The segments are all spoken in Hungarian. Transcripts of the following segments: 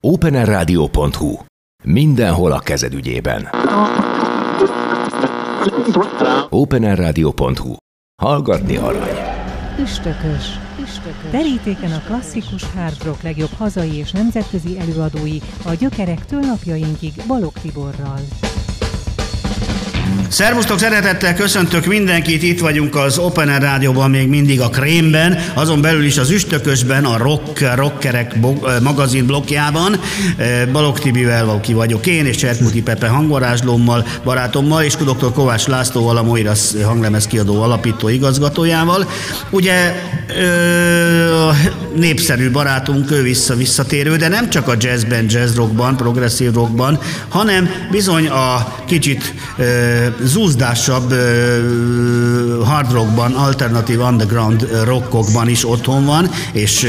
openerradio.hu. Mindenhol a kezed ügyében. openerradio.hu. Hallgatni arany. Üstökös. Üstökös. Terítéken a klasszikus hard rock legjobb hazai és nemzetközi előadói a gyökerektől napjainkig Balog Tiborral. Szervusztok, szeretettel köszöntök mindenkit, itt vagyunk az Open Air Rádióban, még mindig a Krémben, azon belül is az Üstökösben, a Rock, Rockerek bo- magazin blokkjában. Balog Tibivel, aki vagyok én, és Cserkuti Pepe hangvarázslómmal, barátommal, és dr. Kovács Lászlóval, a Moiras hanglemez kiadó alapító igazgatójával. Ugye ö, népszerű barátunk, ő vissza-visszatérő, de nem csak a jazzben, jazz rockban, progresszív rockban, hanem bizony a kicsit ö, zúzdásabb hard rockban, alternatív underground rockokban is otthon van, és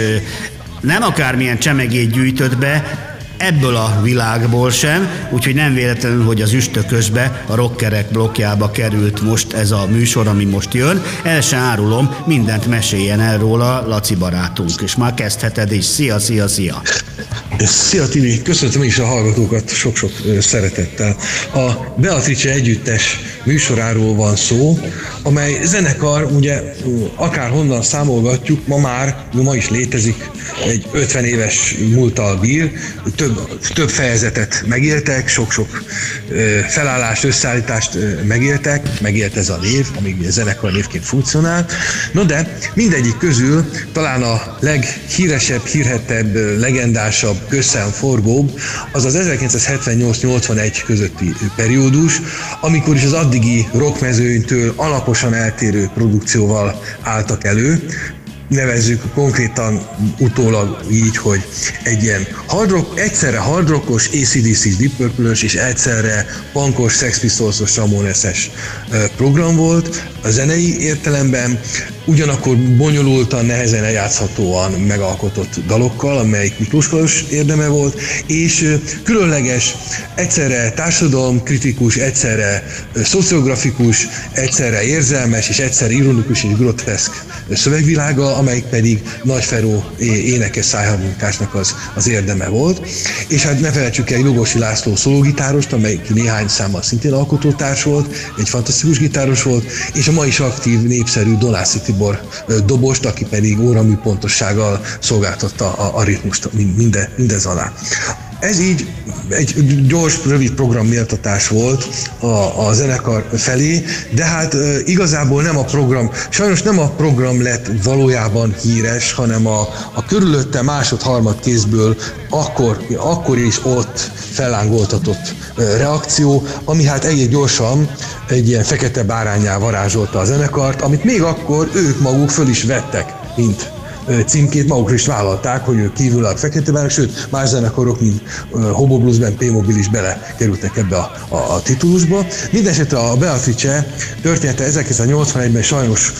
nem akármilyen csemegét gyűjtött be, ebből a világból sem, úgyhogy nem véletlenül, hogy az üstökösbe, a rockerek blokkjába került most ez a műsor, ami most jön. El se árulom, mindent meséljen el róla Laci barátunk, és már kezdheted is. Szia, szia, szia! Szia Timi, köszöntöm is a hallgatókat sok-sok szeretettel. A Beatrice együttes műsoráról van szó, amely zenekar, ugye akár honnan számolgatjuk, ma már, ma is létezik, egy 50 éves múltal bír, több, több fejezetet megéltek, sok-sok felállást, összeállítást megéltek, megélt ez a név, amíg a zenekar névként funkcionál. No de mindegyik közül talán a leghíresebb, hírhetebb, legendásabb, közszámforgóbb az az 1978-81 közötti periódus, amikor is az addigi rockmezőnytől alaposan eltérő produkcióval álltak elő, nevezzük konkrétan utólag így, hogy egy ilyen hard rock, egyszerre hard rockos, ACDC, Deep és egyszerre punkos, Sex Pistols-os, Ramones-es program volt a zenei értelemben, ugyanakkor bonyolultan, nehezen eljátszhatóan megalkotott dalokkal, amelyik Miklós érdeme volt, és különleges, egyszerre társadalomkritikus, egyszerre szociografikus, egyszerre érzelmes, és egyszerre ironikus és groteszk szövegvilága, amelyik pedig Nagy Feró énekes szájharmonikásnak az, az érdeme volt. És hát ne felejtsük el Lugosi László szólógitárost, amelyik néhány számmal szintén alkotótárs volt, egy fantasztikus gitáros volt, és a ma is aktív, népszerű Donászi Tibor dobost, aki pedig óramű pontossággal szolgáltatta a, a ritmust minde, mindez alá. Ez így egy gyors, rövid programméltatás volt a, a zenekar felé, de hát igazából nem a program, sajnos nem a program lett valójában híres, hanem a, a körülötte másod-harmad kézből akkor, akkor is ott fellángoltatott reakció, ami hát egész gyorsan egy ilyen fekete bárányá varázsolta a zenekart, amit még akkor ők maguk föl is vettek, mint címkét magukra is vállalták, hogy ők kívül a fekete bárányok, sőt, más zenekarok, mint Hobo Bluesben, P-Mobil is belekerültek ebbe a, a, a titulusba. Mindenesetre a Beatrice története 1981-ben sajnos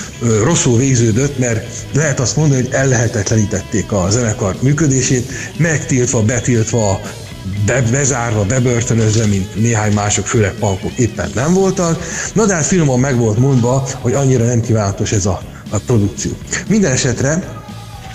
rosszul végződött, mert lehet azt mondani, hogy ellehetetlenítették a zenekar működését, megtiltva, betiltva be, bezárva, bebörtönözve, mint néhány mások, főleg pankok éppen nem voltak. Na de hát finoman meg volt mondva, hogy annyira nem kívánatos ez a, a produkció. Minden esetre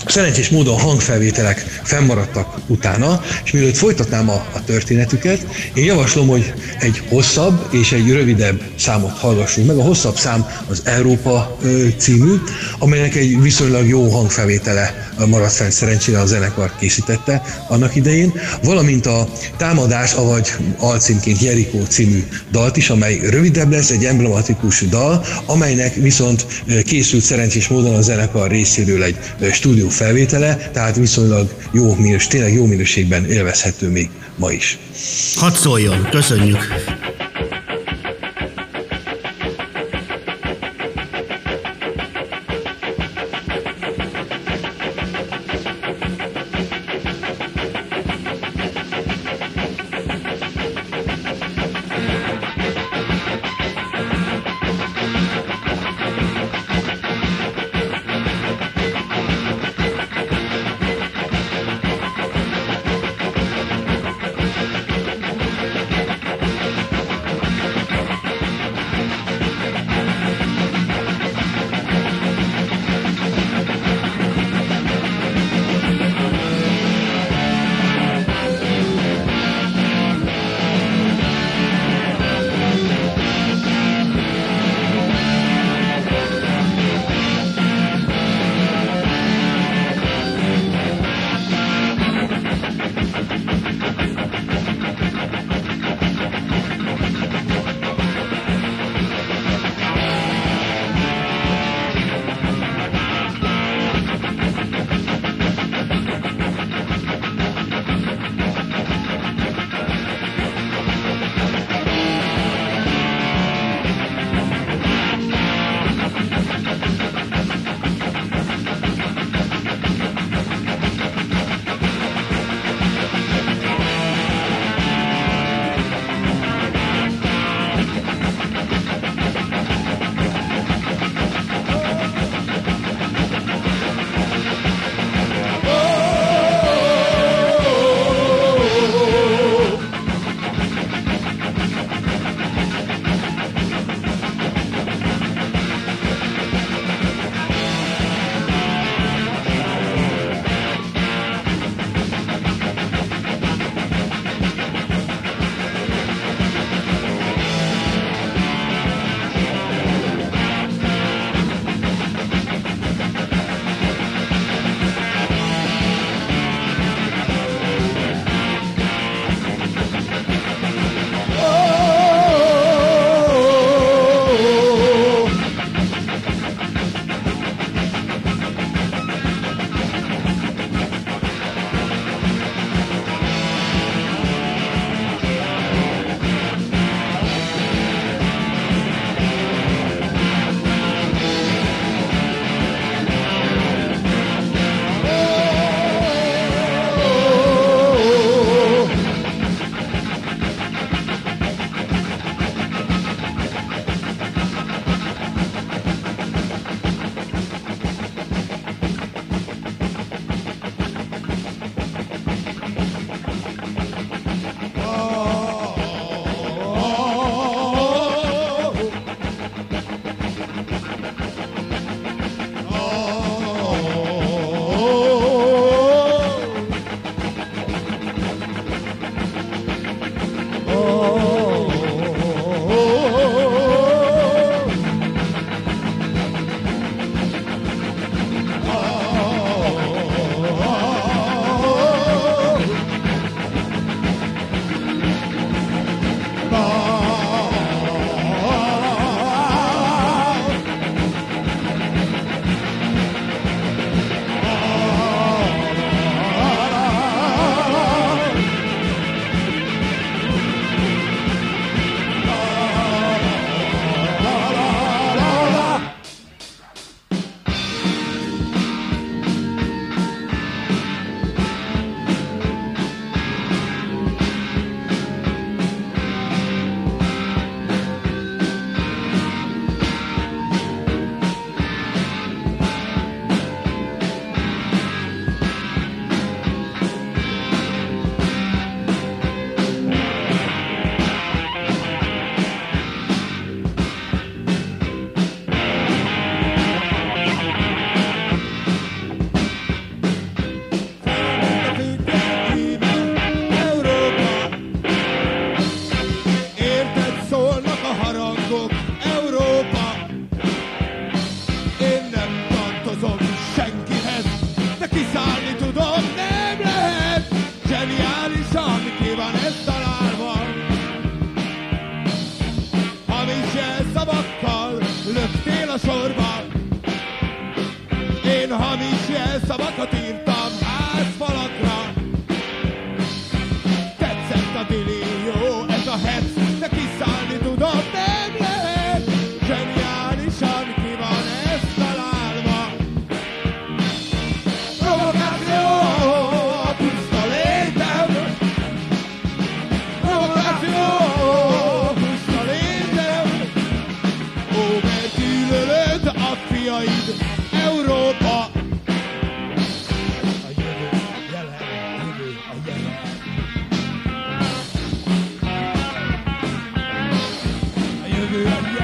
Szerencsés módon hangfelvételek fennmaradtak utána, és mielőtt folytatnám a, a történetüket, én javaslom, hogy egy hosszabb és egy rövidebb számot hallgassunk meg. A hosszabb szám az Európa című, amelynek egy viszonylag jó hangfelvétele maradt fenn szerencsére a zenekar készítette annak idején, valamint a Támadás, avagy alcímként Jerikó című dalt is, amely rövidebb lesz, egy emblematikus dal, amelynek viszont készült szerencsés módon a zenekar részéről egy stúdió felvétele, tehát viszonylag jó minőség, tényleg jó minőségben élvezhető még ma is. Hadd szóljon, köszönjük! Többé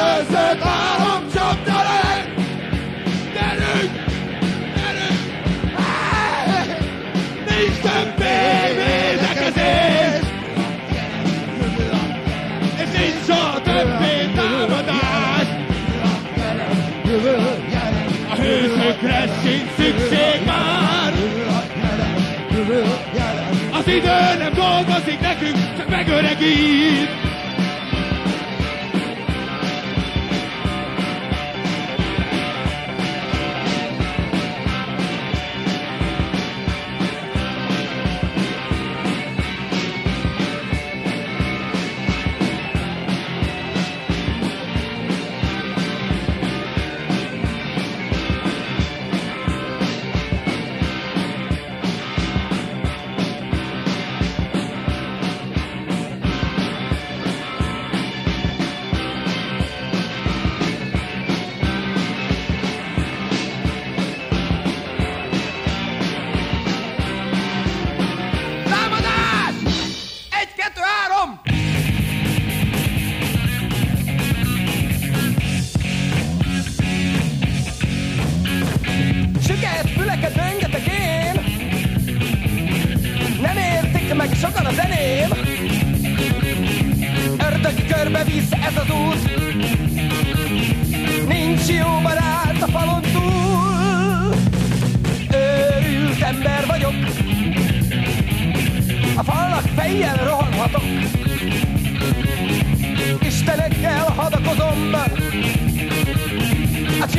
a szölt álom csak talán. Gyerünk! Gyerünk! Nincs többé védekezés! És nincs soha többé! A hősökre sincs! Az idő nem dolgozik nekünk,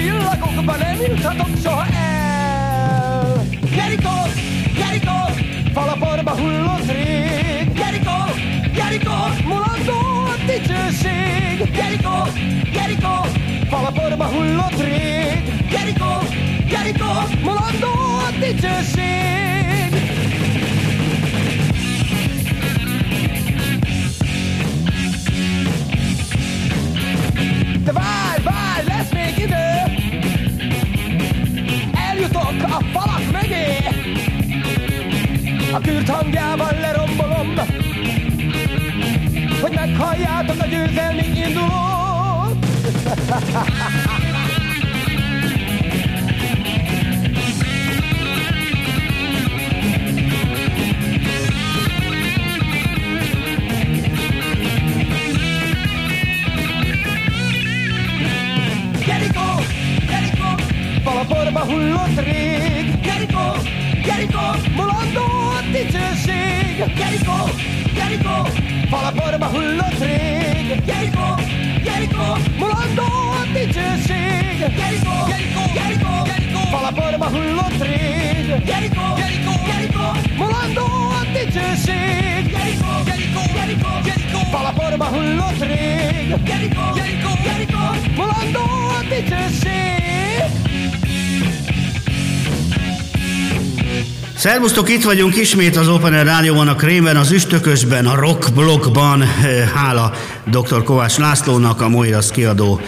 a csillagokba nem juthatok soha el Jeriko, Jeriko, falaporba hullott rég Jeriko, Jeriko, mulandó a dicsőség Jeriko, Jeriko, falaporba hullott rég Jeriko, Jeriko, mulandó a dicsőség De A kürt hangjával lerombolom, hogy meghalljátok a győzelmi indulót! dicsőség. Jeriko, Jeriko, Jeriko, Jeriko, falaporba hullott rég. Jeriko, Jeriko, Jeriko, mulandó a dicsőség. Jeriko, Jeriko, Jeriko, Jeriko, falaporba hullott rég. Jeriko, Jeriko, Jeriko, mulandó a dicsőség. Szervusztok, itt vagyunk ismét az Open Air Rádióban, a Krémben, az Üstökösben, a Rock Blockban. Eh, Hála dr. Kovács Lászlónak, a Moiras kiadó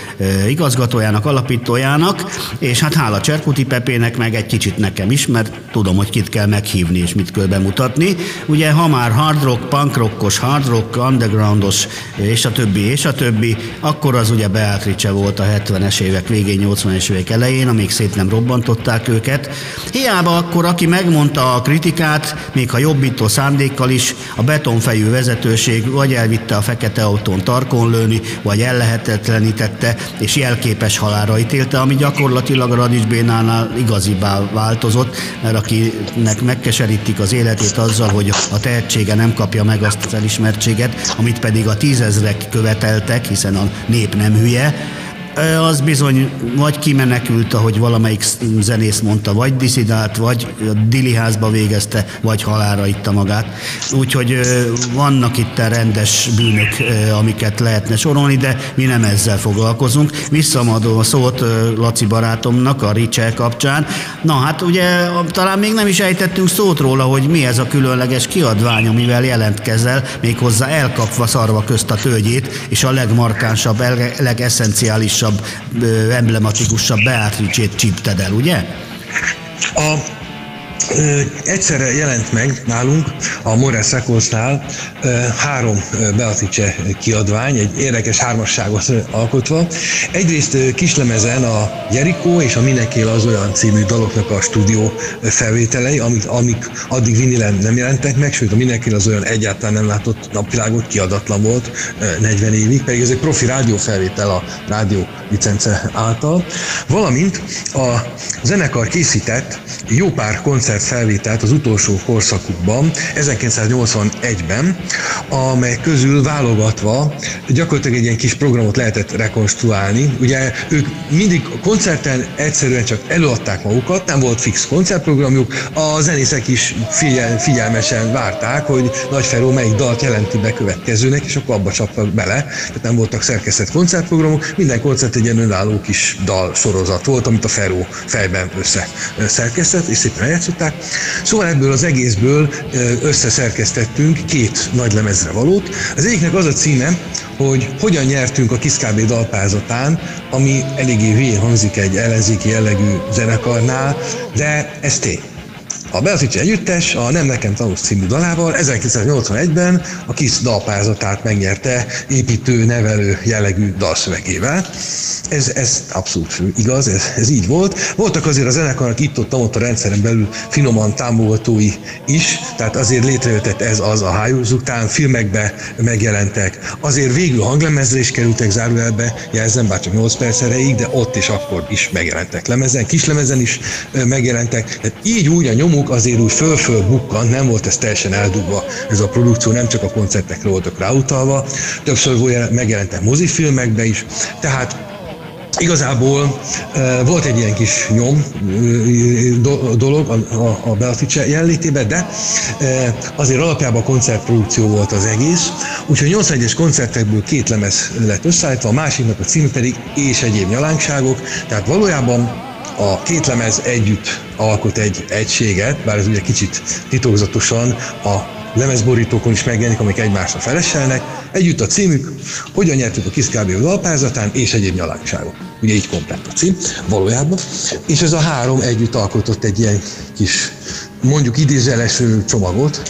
igazgatójának, alapítójának, és hát hála Cserkuti Pepének, meg egy kicsit nekem is, mert tudom, hogy kit kell meghívni és mit kell bemutatni. Ugye, ha már hard rock, punk rockos, hard rock, undergroundos, és a többi, és a többi, akkor az ugye Beatrice volt a 70-es évek végén, 80-es évek elején, amíg szét nem robbantották őket. Hiába akkor, aki megmondta a kritikát, még ha jobbító szándékkal is, a betonfejű vezetőség vagy elvitte a fekete autón tarkon lőni, vagy ellehetetlenítette, és jelképes halára ítélte, ami gyakorlatilag Radics Bénánál igazibá változott, mert akinek megkeserítik az életét azzal, hogy a tehetsége nem kapja meg azt az elismertséget, amit pedig a tízezrek követeltek, hiszen a nép nem hülye, az bizony vagy kimenekült, ahogy valamelyik zenész mondta, vagy diszidált, vagy a diliházba végezte, vagy halára itta magát. Úgyhogy vannak itt rendes bűnök, amiket lehetne sorolni, de mi nem ezzel foglalkozunk. Visszamadom a szót Laci barátomnak a Ricsel kapcsán. Na hát ugye talán még nem is ejtettünk szót róla, hogy mi ez a különleges kiadvány, amivel jelentkezel, méghozzá elkapva szarva közt a tőgyét, és a legmarkánsabb, legeszenciális legfontosabb, emblematikusabb Beatrice-t csípted el, ugye? A egyszerre jelent meg nálunk a Morris Recordsnál három Beatrice kiadvány, egy érdekes hármasságot alkotva. Egyrészt kislemezen a Jericho és a Minekél az olyan című daloknak a stúdió felvételei, amik, amik addig vinilen nem jelentek meg, sőt a Minekél az olyan egyáltalán nem látott napvilágot, kiadatlan volt 40 évig, pedig ez egy profi rádiófelvétel a rádió licence által, valamint a zenekar készített jó pár koncert felvételt az utolsó korszakukban, 1981-ben, amely közül válogatva gyakorlatilag egy ilyen kis programot lehetett rekonstruálni. Ugye ők mindig koncerten egyszerűen csak előadták magukat, nem volt fix koncertprogramjuk, a zenészek is figyel, figyelmesen várták, hogy Nagy Feró melyik dalt jelenti be következőnek, és akkor abba csaptak bele, tehát nem voltak szerkesztett koncertprogramok, minden koncert egy ilyen önálló kis dal sorozat volt, amit a Feró fejben össze szerkesztett, és szépen eljátszották. Szóval ebből az egészből összeszerkesztettünk két nagy lemezre valót. Az egyiknek az a címe, hogy hogyan nyertünk a Kiszkábé dalpázatán, ami eléggé hülyén hangzik egy ellenzéki jellegű zenekarnál, de ez tény. A Beatrice Együttes a Nem nekem tanulsz című dalával 1981-ben a KISZ dalpázatát megnyerte építő, nevelő jellegű dalszövegével. Ez, ez abszolút igaz, ez, ez így volt. Voltak azért a zenekarnak itt-ott ott a rendszeren belül finoman támogatói is, tehát azért létrejött ez az a hájúz után, filmekbe megjelentek. Azért végül hanglemezre is kerültek zárójelbe, jelzem, bár csak 8 perc erejéig, de ott és akkor is megjelentek lemezen, kislemezen is megjelentek. Tehát így úgy a nyomó maguk azért úgy föl-föl bukkan, nem volt ez teljesen eldugva. Ez a produkció, nem csak a koncertekre voltak ráutalva, többször megjelentek mozifilmekbe is, tehát Igazából uh, volt egy ilyen kis nyom uh, dolog a, a, a Beatrice jelenlétében, de uh, azért alapjában koncertprodukció volt az egész, úgyhogy 81-es koncertekből két lemez lett összeállítva, a másiknak a cím pedig és egyéb nyalánkságok, tehát valójában a két lemez együtt alkot egy egységet, bár ez ugye kicsit titokzatosan a lemezborítókon is megjelenik, amik egymásra feleselnek. Együtt a címük, hogyan nyertük a Kiszkábé dalpázatán, és egyéb nyalánkságok. Ugye így komplett a cím, valójában. És ez a három együtt alkotott egy ilyen kis, mondjuk idézeles csomagot,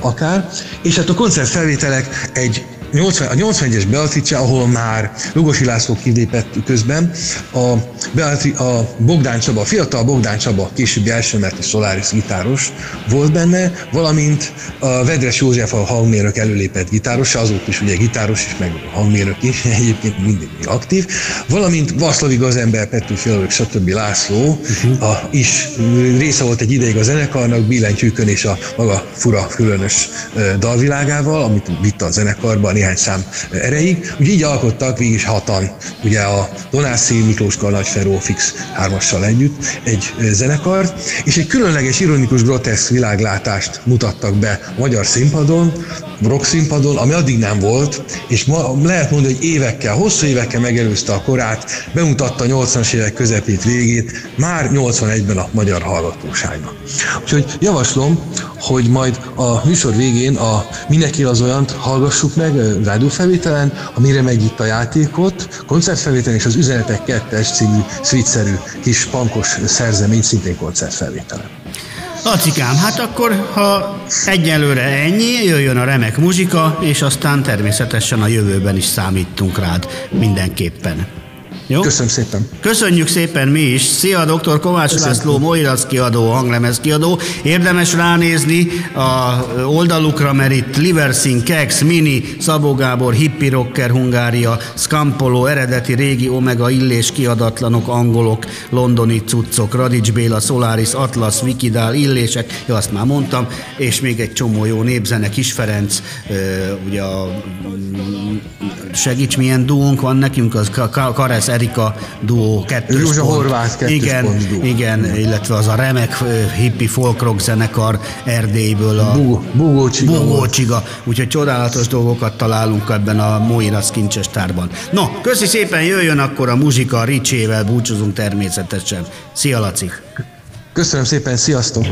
akár, és hát a koncertfelvételek egy 80, a 81-es Beatrice, ahol már Lugosi László kilépett közben, a, Beatri, a Bogdán Csaba, a fiatal Bogdán Csaba, későbbi elsőmerti Solaris gitáros volt benne, valamint a Vedres József a hangmérnök előlépett gitáros, azóta is ugye gitáros is, meg hangmérnök is, egyébként mindig aktív, valamint Vaszlavi Gazember, Petőfi Alvök, stb. László uh-huh. a, is része volt egy ideig a zenekarnak, billentyűkön és a maga fura, különös dalvilágával, amit vitt a zenekarban, néhány szám erejéig. Úgy így alkottak végig is hatan, ugye a Donászi Miklós Nagy Feró Fix hármassal együtt egy zenekart, és egy különleges, ironikus, groteszk világlátást mutattak be a magyar színpadon, rock színpadon, ami addig nem volt, és ma lehet mondani, hogy évekkel, hosszú évekkel megelőzte a korát, bemutatta a 80-as évek közepét, végét, már 81-ben a magyar hallgatóságnak. Úgyhogy javaslom, hogy majd a műsor végén a Mindenki az olyant hallgassuk meg rádiófelvételen, amire megy itt a játékot, koncertfelvételen és az Üzenetek 2 című szvítszerű kis pankos szerzemény szintén koncertfelvételen. Lacikám, hát akkor, ha egyelőre ennyi, jöjjön a remek muzsika, és aztán természetesen a jövőben is számítunk rád mindenképpen. Jó? Köszönöm szépen. Köszönjük szépen mi is. Szia, dr. Kovács Köszönöm. László, Moirac kiadó, hanglemez kiadó. Érdemes ránézni a oldalukra, mert itt Liversin, Kex, Mini, Szabó Gábor, Hippi Rocker, Hungária, Scampolo, eredeti régi Omega Illés kiadatlanok, angolok, londoni cuccok, Radics Béla, Solaris, Atlas, Wikidál, Illések, ja, azt már mondtam, és még egy csomó jó népzene, Kis Ferenc, ugye a segíts milyen dúunk van nekünk, az Karesz Erika duó, kettős Józsa pont. Horváth kettős igen, pont duó. Igen, illetve az a remek hippi folk rock zenekar Erdélyből a Bugó, Csiga, Bugó Csiga. Úgyhogy csodálatos dolgokat találunk ebben a Moirac kincses tárban. No, köszi szépen, jöjjön akkor a muzsika, Ricsével búcsúzunk természetesen. Szia Laci! Köszönöm szépen, sziasztok!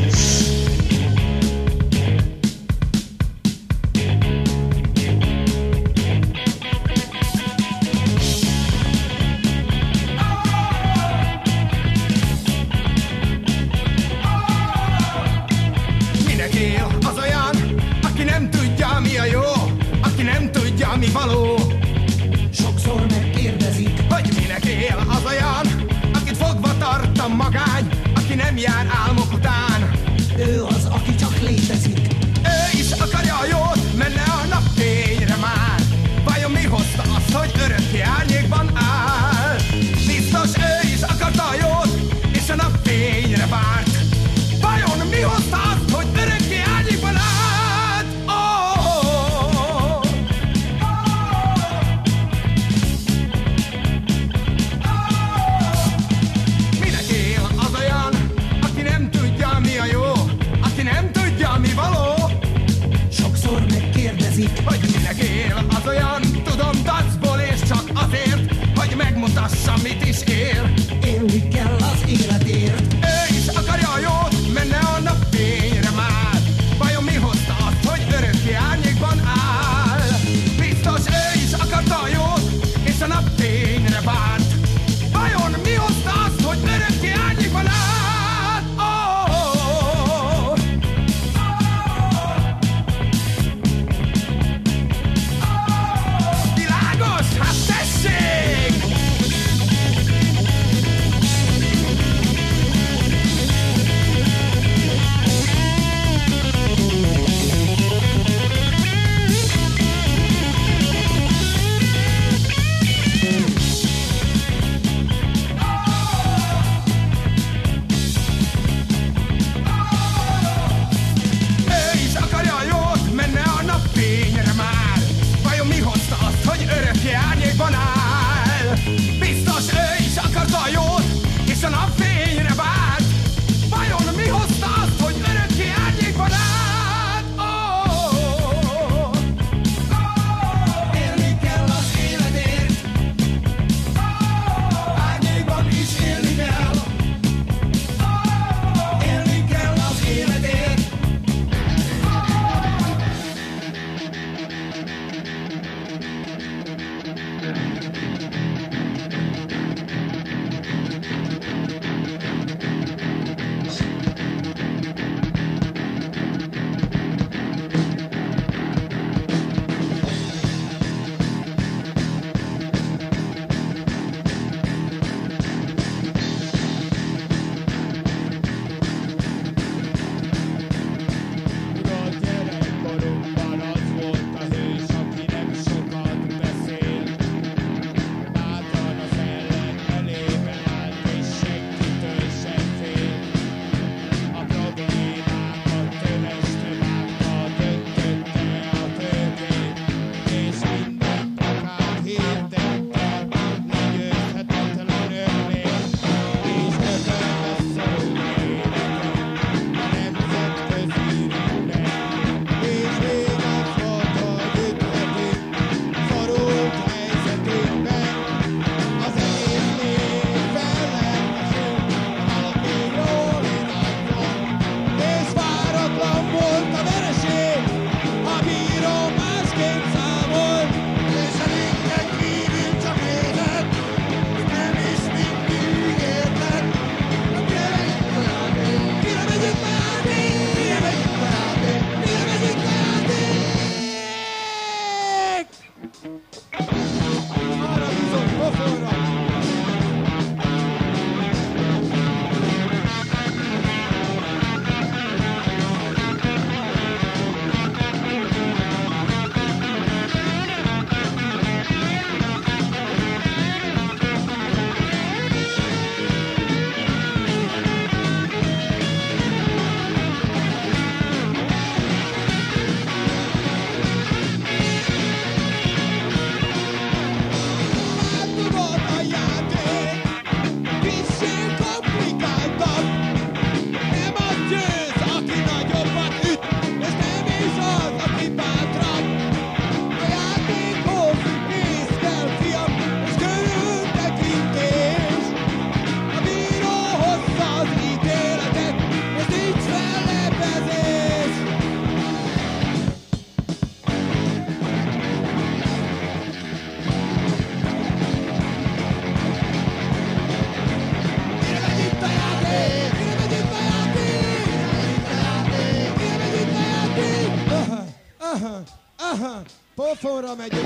Pofonra megy,